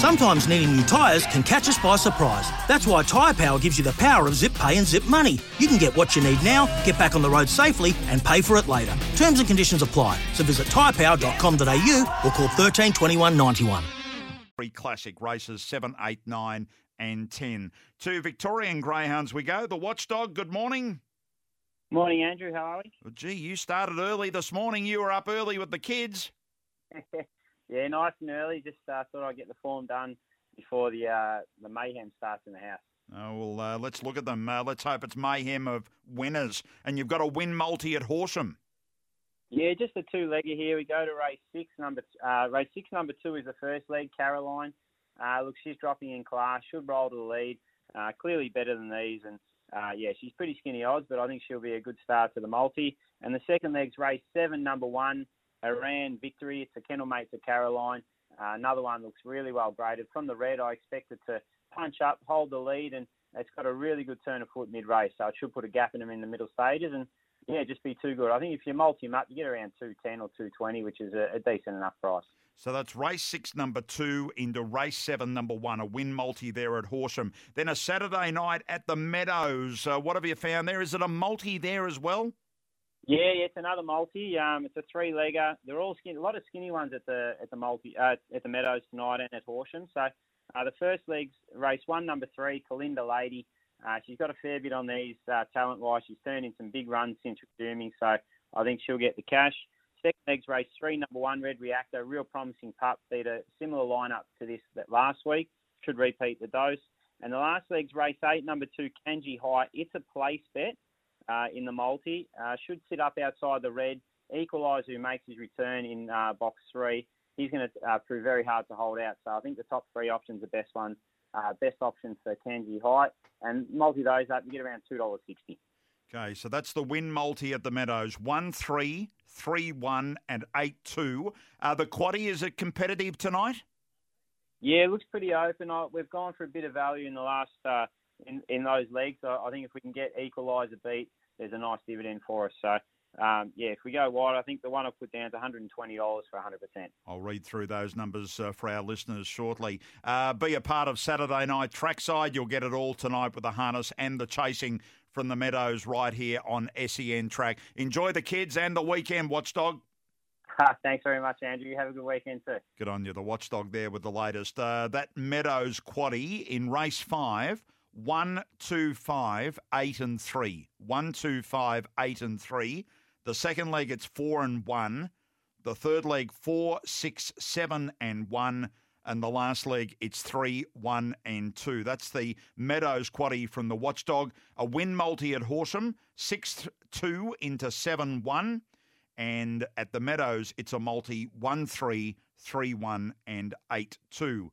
Sometimes needing new tyres can catch us by surprise. That's why Tyre Power gives you the power of zip pay and zip money. You can get what you need now, get back on the road safely, and pay for it later. Terms and conditions apply. So visit tyrepower.com.au or call 13 21 91. Three Classic races 7, 8, 9, and 10. To Victorian Greyhounds we go. The Watchdog, good morning. Morning, Andrew. How are we? Well, gee, you started early this morning. You were up early with the kids. yeah, nice and early. Just uh, thought I'd get the form done before the uh, the mayhem starts in the house. Oh, well, uh, let's look at them. Uh, let's hope it's mayhem of winners. And you've got a win multi at Horsham. Yeah, just a two-legger here. We go to race six. Number uh, race six, number two is the first leg. Caroline. Uh, look, she's dropping in class. Should roll to the lead. Uh, clearly better than these, and uh, yeah, she's pretty skinny odds, but I think she'll be a good start to the multi. And the second leg's race seven, number one, Iran Victory. It's a kennel mate to Caroline. Uh, another one looks really well graded. From the red, I expect it to punch up, hold the lead, and it's got a really good turn of foot mid race, so it should put a gap in them in the middle stages. And yeah, just be too good. I think if you multi them up, you get around 210 or 220, which is a, a decent enough price. So that's race six, number two, into race seven, number one, a win multi there at Horsham. Then a Saturday night at the Meadows. Uh, what have you found there? Is it a multi there as well? Yeah, yeah, it's another multi. Um, it's a three legger. They're all skinny, a lot of skinny ones at the at the multi uh, at the Meadows tonight and at Horsham. So uh, the first leg's race one, number three, Kalinda Lady. Uh, she's got a fair bit on these uh, talent wise. She's turned in some big runs since resuming, so I think she'll get the cash. Second leg's race three, number one, Red Reactor, real promising pup. Beat a similar lineup to this that last week. Should repeat the dose. And the last leg's race eight, number two, Kanji High. It's a place bet uh, in the multi. Uh, should sit up outside the red. Equaliser, who makes his return in uh, box three, he's going to uh, prove very hard to hold out. So I think the top three options are best ones. Uh, best option for Kanji Height. And multi those up, you get around $2.60. Okay, so that's the win multi at the Meadows. 1 3, 3 1, and 8 2. Uh, the quaddy, is it competitive tonight? Yeah, it looks pretty open. We've gone for a bit of value in the last uh, in in those legs. I think if we can get equaliser beat, there's a nice dividend for us. So um, yeah, if we go wide, I think the one I'll put down is $120 for 100%. I'll read through those numbers uh, for our listeners shortly. Uh, be a part of Saturday night trackside. You'll get it all tonight with the harness and the chasing from the Meadows right here on SEN track. Enjoy the kids and the weekend, Watchdog. Thanks very much, Andrew. You have a good weekend too. Good on you. The Watchdog there with the latest. Uh, that Meadows quaddy in race five. One, two, five, eight, and three. One, two, five, eight, and three. The second leg, it's four and one. The third leg, four, six, seven, and one. And the last leg, it's three, one, and two. That's the Meadows quaddy from the Watchdog. A win multi at Horsham, six, two into seven, one. And at the Meadows, it's a multi, one, three, three, one, and eight, two.